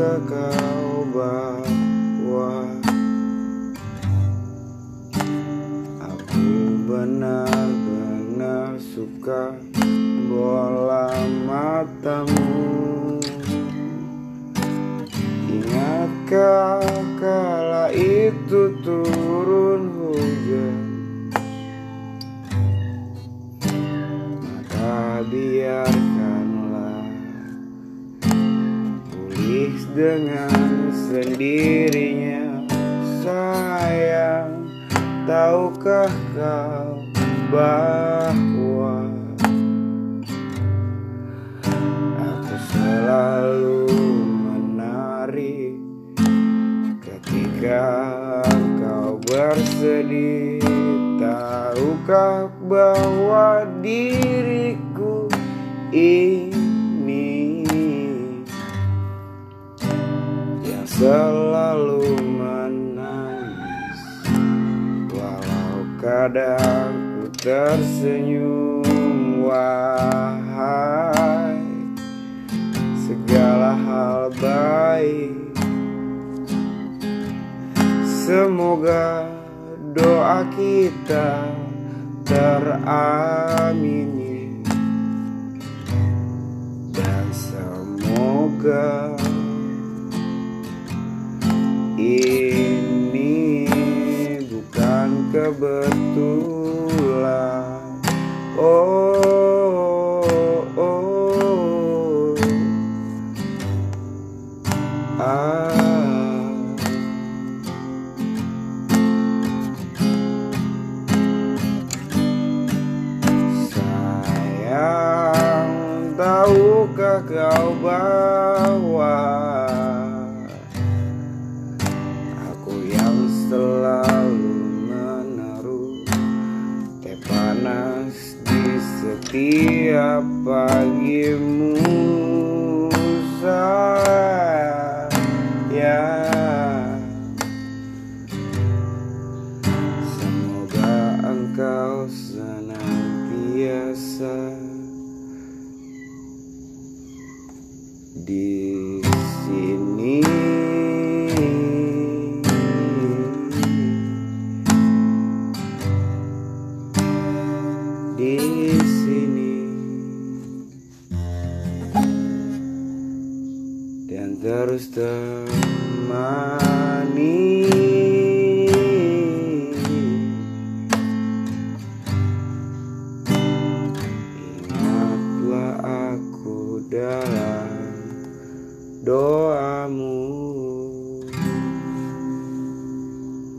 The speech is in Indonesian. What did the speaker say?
ke kau bawa Aku benar-benar suka bola matamu. Pulih dengan sendirinya. Sayang Tahukah kau bahwa Aku selalu menari Ketika kau bersedih? Tahukah bahwa diriku ini selalu menangis. Walau kadang ku tersenyum Wahai segala hal baik. Semoga doa kita teramini. Dan semoga bukan kebetulan Oh, oh, ah. Sayang, tahukah kau bahwa panas di setiap pagimu Sayang Semoga engkau senantiasa di dan terus temani. Ingatlah aku dalam doamu.